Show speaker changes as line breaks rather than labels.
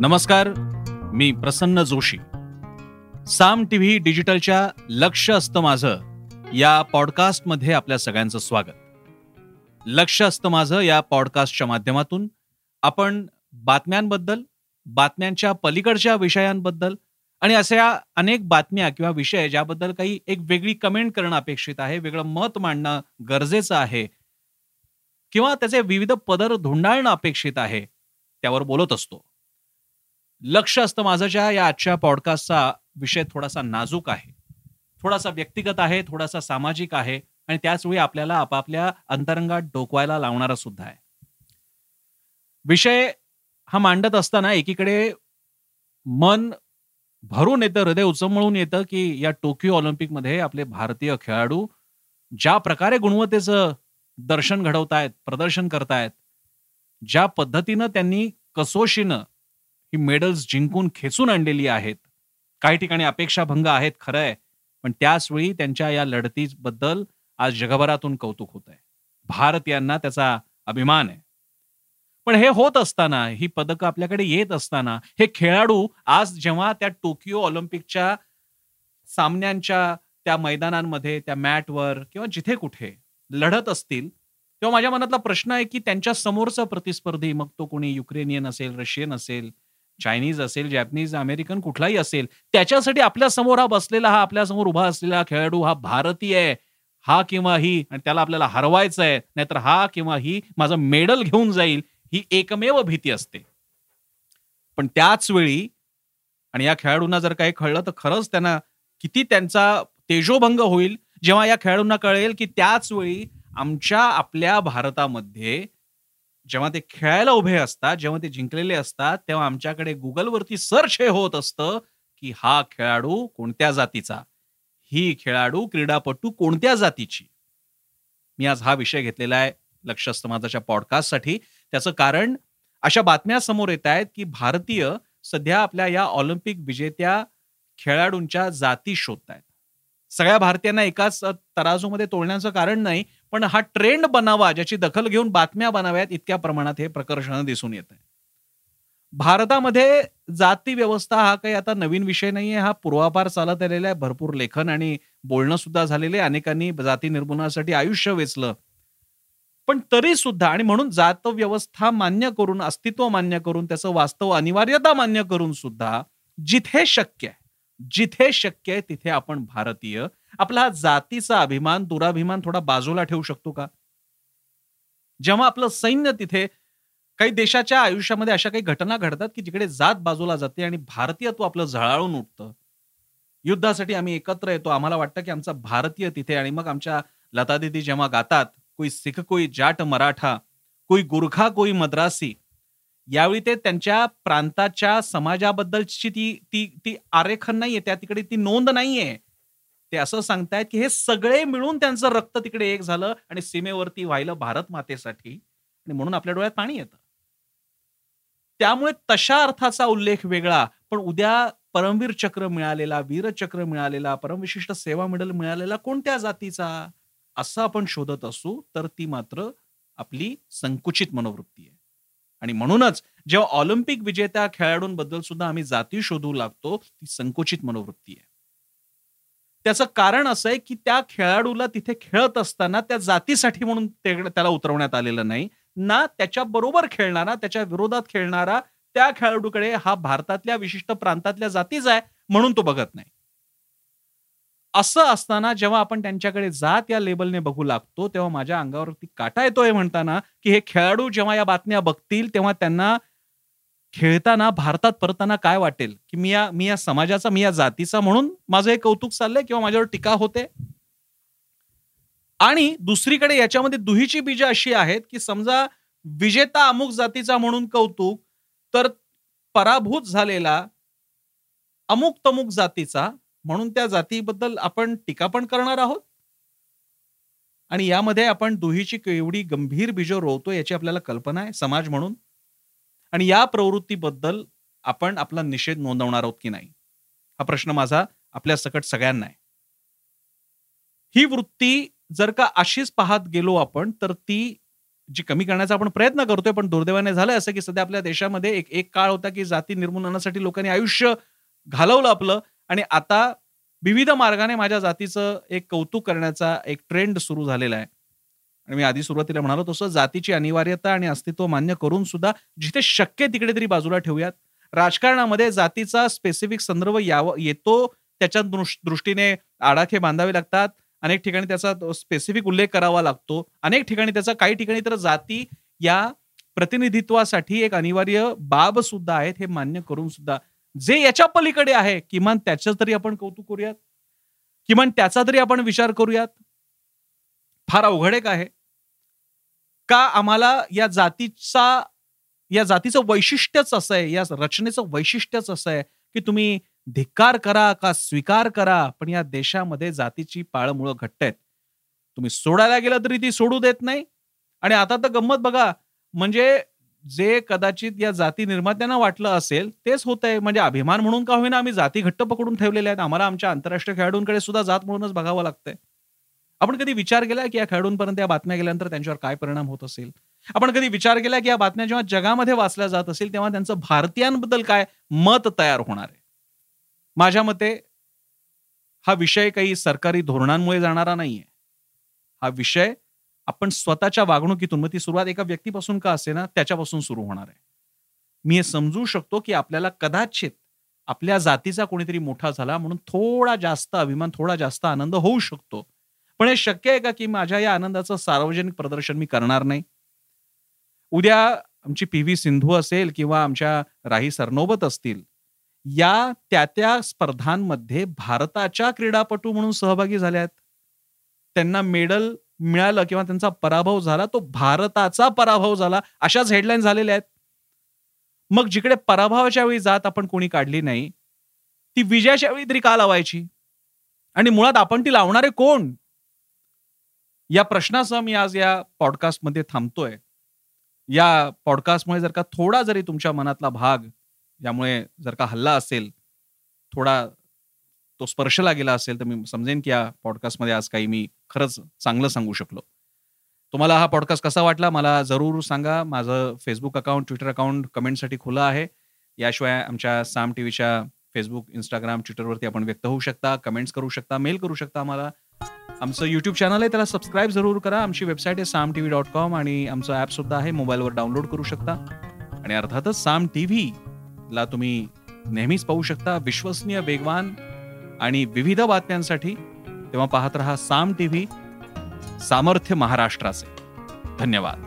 नमस्कार मी प्रसन्न जोशी. साम टीव्ही डिजिटलच्या लक्ष असतं माझं या पॉडकास्टमध्ये आपल्या सगळ्यांचं स्वागत. लक्ष असतं माझं या पॉडकास्टच्या माध्यमातून आपण बातम्यांबद्दल बातम्यांच्या पलीकडच्या विषयांबद्दल आणि अशा अनेक बातम्या किंवा विषय ज्याबद्दल काही एक वेगळी कमेंट करणं अपेक्षित आहे वेगळं मत मांडणं गरजेचं आहे किंवा त्याचे विविध पदर धुंडाळणं अपेक्षित आहे त्यावर बोलत असतो. लक्ष असतं माझ्याच्या या आजच्या पॉडकास्टचा विषय थोडासा नाजूक आहे. थोडासा व्यक्तिगत आहे थोडासा सामाजिक आहे आणि त्याच वेळी आपल्याला आपापल्या अंतरंगात डोकवायला लावणारा सुद्धा आहे. विषय हा मांडत असताना एकीकडे मन भरून येतं हृदय उचमळून येतं की या टोकियो ऑलिम्पिकमध्ये आपले भारतीय खेळाडू ज्या प्रकारे गुणवत्तेचं दर्शन घडवतायत प्रदर्शन करतायत ज्या पद्धतीनं त्यांनी कसोशीनं ही मेडल्स जिंकून खेचून आणलेली आहेत. काही ठिकाणी अपेक्षाभंग आहेत खरं आहे पण त्याच वेळी त्यांच्या या लढतीबद्दल आज जगभरातून कौतुक होत आहे भारत यांना त्याचा अभिमान आहे. पण हे होत असताना ही पदकं आपल्याकडे येत असताना हे खेळाडू आज जेव्हा त्या टोकियो ऑलिम्पिकच्या सामन्यांच्या त्या मैदानांमध्ये त्या मॅटवर किंवा जिथे कुठे लढत असतील तेव्हा माझ्या मनातला प्रश्न आहे की त्यांच्या समोरचा प्रतिस्पर्धी मग तो कोणी युक्रेनियन असेल रशियन असेल चायनीज असेल जॅपनीज अमेरिकन कुठलाही असेल त्याच्यासाठी आपल्यासमोर हा बसलेला हा आपल्यासमोर उभा असलेला खेळाडू हा भारतीय आहे. हा किंवा ही आणि त्याला आपल्याला हरवायचं आहे नाहीतर हा किंवा ही माझं मेडल घेऊन जाईल ही एकमेव भीती असते. पण त्याच वेळी आणि या खेळाडूंना जर काही कळलं तर खरंच त्यांना किती त्यांचा तेजोभंग होईल जेव्हा या खेळाडूंना कळेल की त्याच वेळी आमच्या आपल्या भारतामध्ये जेव्हा ते खेळायला उभे असतात जेव्हा ते जिंकलेले असतात तेव्हा आमच्याकडे गुगलवरती सर्च हे होत असतं की हा खेळाडू कोणत्या जातीचा? ही खेळाडू क्रीडापटू कोणत्या जातीची? मी आज हा विषय घेतलेला आहे लक्ष समाजाच्या पॉडकास्टसाठी त्याचं कारण अशा बातम्या समोर येत आहेत की भारतीय सध्या आपल्या या ऑलिम्पिक विजेत्या खेळाडूंच्या जाती शोधत आहेत सगळ्या भारतीयांना एकाच तराजूमध्ये तोडण्याचं कारण नाही पण हा ट्रेंड बनावा ज्याची दखल घेऊन बातम्या बनाव्यात इतक्या प्रमाणात हे प्रकर्षण दिसून येत आहे. भारतामध्ये जाती व्यवस्था हा काही आता नवीन विषय नाहीये. हा पूर्वापार चालत आलेला आहे. भरपूर लेखन आणि बोलणं सुद्धा झालेले. अनेकांनी जाती निर्मूलनासाठी आयुष्य वेचलं. पण तरी सुद्धा आणि म्हणून जात व्यवस्था मान्य करून अस्तित्व मान्य करून त्याचं वास्तव अनिवार्यता मान्य करून सुद्धा जिथे शक्य आहे जिथे शक्य आहे तिथे आपण भारतीय आपला जातीचा अभिमान दुराभिमान थोडा बाजूला ठेवू शकतो का? जेव्हा आपलं सैन्य तिथे काही देशाच्या आयुष्यामध्ये अशा काही घटना घडतात की जिकडे जात बाजूला जाते आणि भारतीयत्व आपलं झळाळून उठतं. युद्धासाठी आम्ही एकत्र येतो. आम्हाला वाटतं की आमचा भारतीय तिथे आणि मग आमच्या लता दिदी जेव्हा गातात कोई सिख कोई जाट मराठा कोई गुरखा कोई मद्रासी यावेळी ते त्यांच्या प्रांताच्या समाजाबद्दलची ती ती ती आरेखन नाहीये. त्या तिकडे ती नोंद नाहीये. ते असं सांगतायत की हे सगळे मिळून त्यांचं रक्त तिकडे एक झालं आणि सीमेवरती व्हायलं भारत मातेसाठी आणि म्हणून आपल्या डोळ्यात पाणी येतं. त्यामुळे तशा अर्थाचा उल्लेख वेगळा पण उद्या परमवीर चक्र मिळालेला वीरचक्र मिळालेला परमविशिष्ट सेवा मेडल मिळालेला कोणत्या जातीचा? असं आपण शोधत असू तर ती मात्र आपली संकुचित मनोवृत्ती आहे. आणि म्हणूनच जेव्हा ऑलिम्पिक विजेत्या खेळाडूंबद्दल सुद्धा आम्ही जाती शोधू लागतो ती संकुचित मनोवृत्ती आहे. त्याचं कारण असं आहे की त्या खेळाडूला तिथे खेळत असताना त्या जातीसाठी म्हणून त्याला उतरवण्यात आलेलं नाही. ना त्याच्या बरोबर खेळणारा त्याच्या विरोधात खेळणारा त्या खेळाडूकडे हा भारतातल्या विशिष्ट प्रांतातल्या जातीच आहे म्हणून तो बघत नाही. असं असताना जेव्हा आपण त्यांच्याकडे जात या लेबलने बघू लागतो तेव्हा माझ्या अंगावरती काटा येतोय म्हणताना की हे खेळाडू जेव्हा या बातम्या बघतील तेव्हा त्यांना खेळताना भारतात परताना काय वाटेल? की मी या मी या समाजाचा मी या जातीचा म्हणून माझं हे कौतुक चाललंय किंवा माझ्यावर टीका होते? आणि दुसरीकडे याच्यामध्ये दुहीची बीज अशी आहेत की समजा विजेता अमुक जातीचा म्हणून कौतुक तर पराभूत झालेला अमुक तमुक जातीचा म्हणून त्या जातीबद्दल आपण टीका पण करणार आहोत? आणि यामध्ये आपण दुहीची एवढी गंभीर बीज रोवतो याची आपल्याला कल्पना आहे समाज म्हणून? आणि या प्रवृत्तीबद्दल आपण आपला निषेध नोंदवणार आहोत की नाही? हा प्रश्न माझा आपल्या सकट सगळ्यांना आहे. ही वृत्ती जर का अशीच पाहत गेलो आपण तर ती जी कमी करण्याचा आपण प्रयत्न करतोय पण दुर्दैवाने झालं असं की सध्या आपल्या देशामध्ये एक एक काळ होता की जाती निर्मूलनासाठी लोकांनी आयुष्य घालवलं आपलं आणि आता विविध मार्गाने माझ्या जातीचं एक कौतुक करण्याचा एक ट्रेंड सुरू झालेला आहे. आणि मी आधी सुरुवातीला म्हणालो तसं जातीची अनिवार्यता आणि अस्तित्व मान्य करून सुद्धा जिथे शक्य तिकडे तरी बाजूला ठेवूयात. राजकारणामध्ये जातीचा स्पेसिफिक संदर्भ याव येतो त्याच्या दृष्टीने आडाखे बांधावे लागतात अनेक ठिकाणी त्याचा स्पेसिफिक उल्लेख करावा लागतो. अनेक ठिकाणी त्याचा काही ठिकाणी तर जाती या प्रतिनिधित्वासाठी एक अनिवार्य बाब सुद्धा आहेत हे मान्य करून सुद्धा. जे याच्या पलीकडे आहे किमान त्याचं तरी आपण कौतुक करूयात. किमान त्याचा तरी आपण विचार करूयात. फार अवघड एक आहे. का आम्हाला या जातीचा या जातीचं वैशिष्ट्यच असं आहे या रचनेचं वैशिष्ट्यच असं आहे की तुम्ही धिक्कार करा का स्वीकार करा पण या देशामध्ये जातीची पाळमुळं घट्ट आहेत. तुम्ही सोडायला गेला तरी ती सोडू देत नाही. आणि आता तर गंमत बघा म्हणजे जे कदाचित या जाती निर्मात्यांना वाटलं असेल तेच होत आहे. म्हणजे अभिमान म्हणून का होईना आम्ही जाती घट्ट पकडून ठेवलेल्या आहेत. आम्हाला आमच्या आंतरराष्ट्रीय खेळाडूंकडे सुद्धा जात म्हणूनच बघावं लागतंय. आपण कधी विचार केला की या खेळाडूंपर्यंत या बातम्या गेल्यानंतर त्यांच्यावर काय परिणाम होत असेल? आपण कधी विचार केला की या बातम्या जेव्हा जगामध्ये वाचल्या जात असेल तेव्हा त्यांचं भारतीयांबद्दल काय मत तयार होणार आहे? माझ्या मते हा विषय काही सरकारी धोरणांमुळे जाणारा नाहीये. हा विषय आपण स्वतःच्या वागणुकीतून मग ती सुरुवात एका व्यक्तीपासून का असे ना त्याच्यापासून सुरू होणार आहे. मी हे समजू शकतो की आपल्याला कदाचित आपल्या जातीचा कोणीतरी मोठा झाला म्हणून थोडा जास्त अभिमान थोडा जास्त आनंद होऊ शकतो. पण हे शक्य आहे का की माझ्या या आनंदाचं सार्वजनिक प्रदर्शन मी करणार नाही? उद्या आमची पी व्ही सिंधू असेल किंवा आमच्या राही सरनोबत असतील या त्या त्या स्पर्धांमध्ये भारताच्या क्रीडापटू म्हणून सहभागी झाल्या आहेत त्यांना मेडल मिळालं किंवा त्यांचा पराभव झाला तो भारताचा पराभव झाला अशाच हेडलाईन झालेल्या आहेत. मग जिकडे पराभवाच्या वेळी जात आपण कोणी काढली नाही ती विजयाच्या वेळी तरी का लावायची? आणि मुळात आपण ती लावणारे कोण? या प्रश्नासह मी आज या पॉडकास्टमध्ये थांबतोय. या पॉडकास्टमुळे जर का थोडा जरी तुमच्या मनातला भाग यामुळे जर का हल्ला असेल थोडा तो स्पर्शला गेला असेल तर मी समजेन की या पॉडकास्टमध्ये आज काही मी खरंच चांगलं सांगू शकलो. तुम्हाला हा पॉडकास्ट कसा वाटला मला जरूर सांगा. माझं फेसबुक अकाउंट ट्विटर अकाउंट कमेंटसाठी खुलं आहे. याशिवाय आमच्या साम टी व्हीच्या फेसबुक इंस्टाग्राम ट्विटरवरती आपण व्यक्त होऊ शकता कमेंट्स करू शकता मेल करू शकता आम्हाला. आमचं युट्यूब चॅनल आहे त्याला सबस्क्राईब जरूर करा. आमची वेबसाईट आहे Saam T V dot com आणि आमचं ॲप सुद्धा आहे मोबाईलवर डाउनलोड करू शकता. आणि अर्थातच साम टी व्ही ला तुम्ही नेहमीच पाहू शकता. विश्वसनीय वेगवान आणि विविध बातम्यांसाठी तेव्हा पाहत रहा साम टी व्ही सामर्थ्य महाराष्ट्राचे. धन्यवाद.